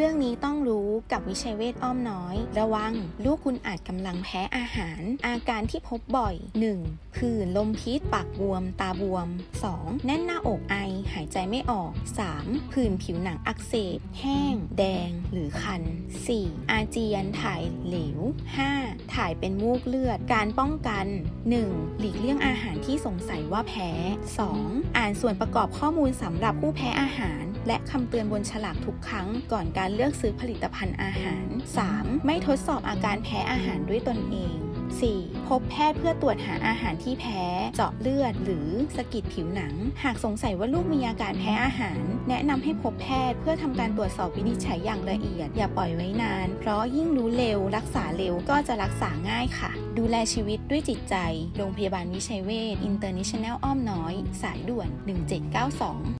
เรื่องนี้ต้องรู้กับวิชัยเวทอ้อมน้อย ระวัง ลูกคุณอาจกำลังแพ้อาหาร อาการที่พบบ่อย 1. ผื่นลมพิษปากบวม ตาบวม 2. แน่นหน้าอกไอหาย ใจไม่ออก 3. ผื่นผิวหนังอักเสบ แห้ง แดง หรือคัน 4. อาเจียนถ่ายเหลว 5. ถ่ายเป็นมูกเลือด การป้องกัน 1. หลีกเลี่ยงอาหารที่สงสัยว่าแพ้ 2. อ่านส่วนประกอบข้อมูลสำหรับผู้แพ้อาหาร และคำเตือนบนฉลากทุกครั้ง ก่อนการเลือกซื้อผลิตภัณฑ์อาหาร 3. ไม่ทดสอบอาการแพ้อาหารด้วยตนเอง 4. พบแพทย์เพื่อตรวจหาอาหารที่แพ้ เจาะเลือด หรือสะกิดผิวหนัง หากสงสัยว่าลูกมีอาการแพ้อาหาร แนะนำให้พบแพทย์เพื่อทำการตรวจสอบวินิจฉัยอย่างละเอียด อย่าปล่อยไว้นาน เพราะยิ่งรู้เร็ว รักษาเร็วก็จะรักษาง่ายค่ะ ดูแลชีวิตด้วยจิตใจ โรงพยาบาลวิชัยเวช International อ้อมน้อย สายด่วน 1792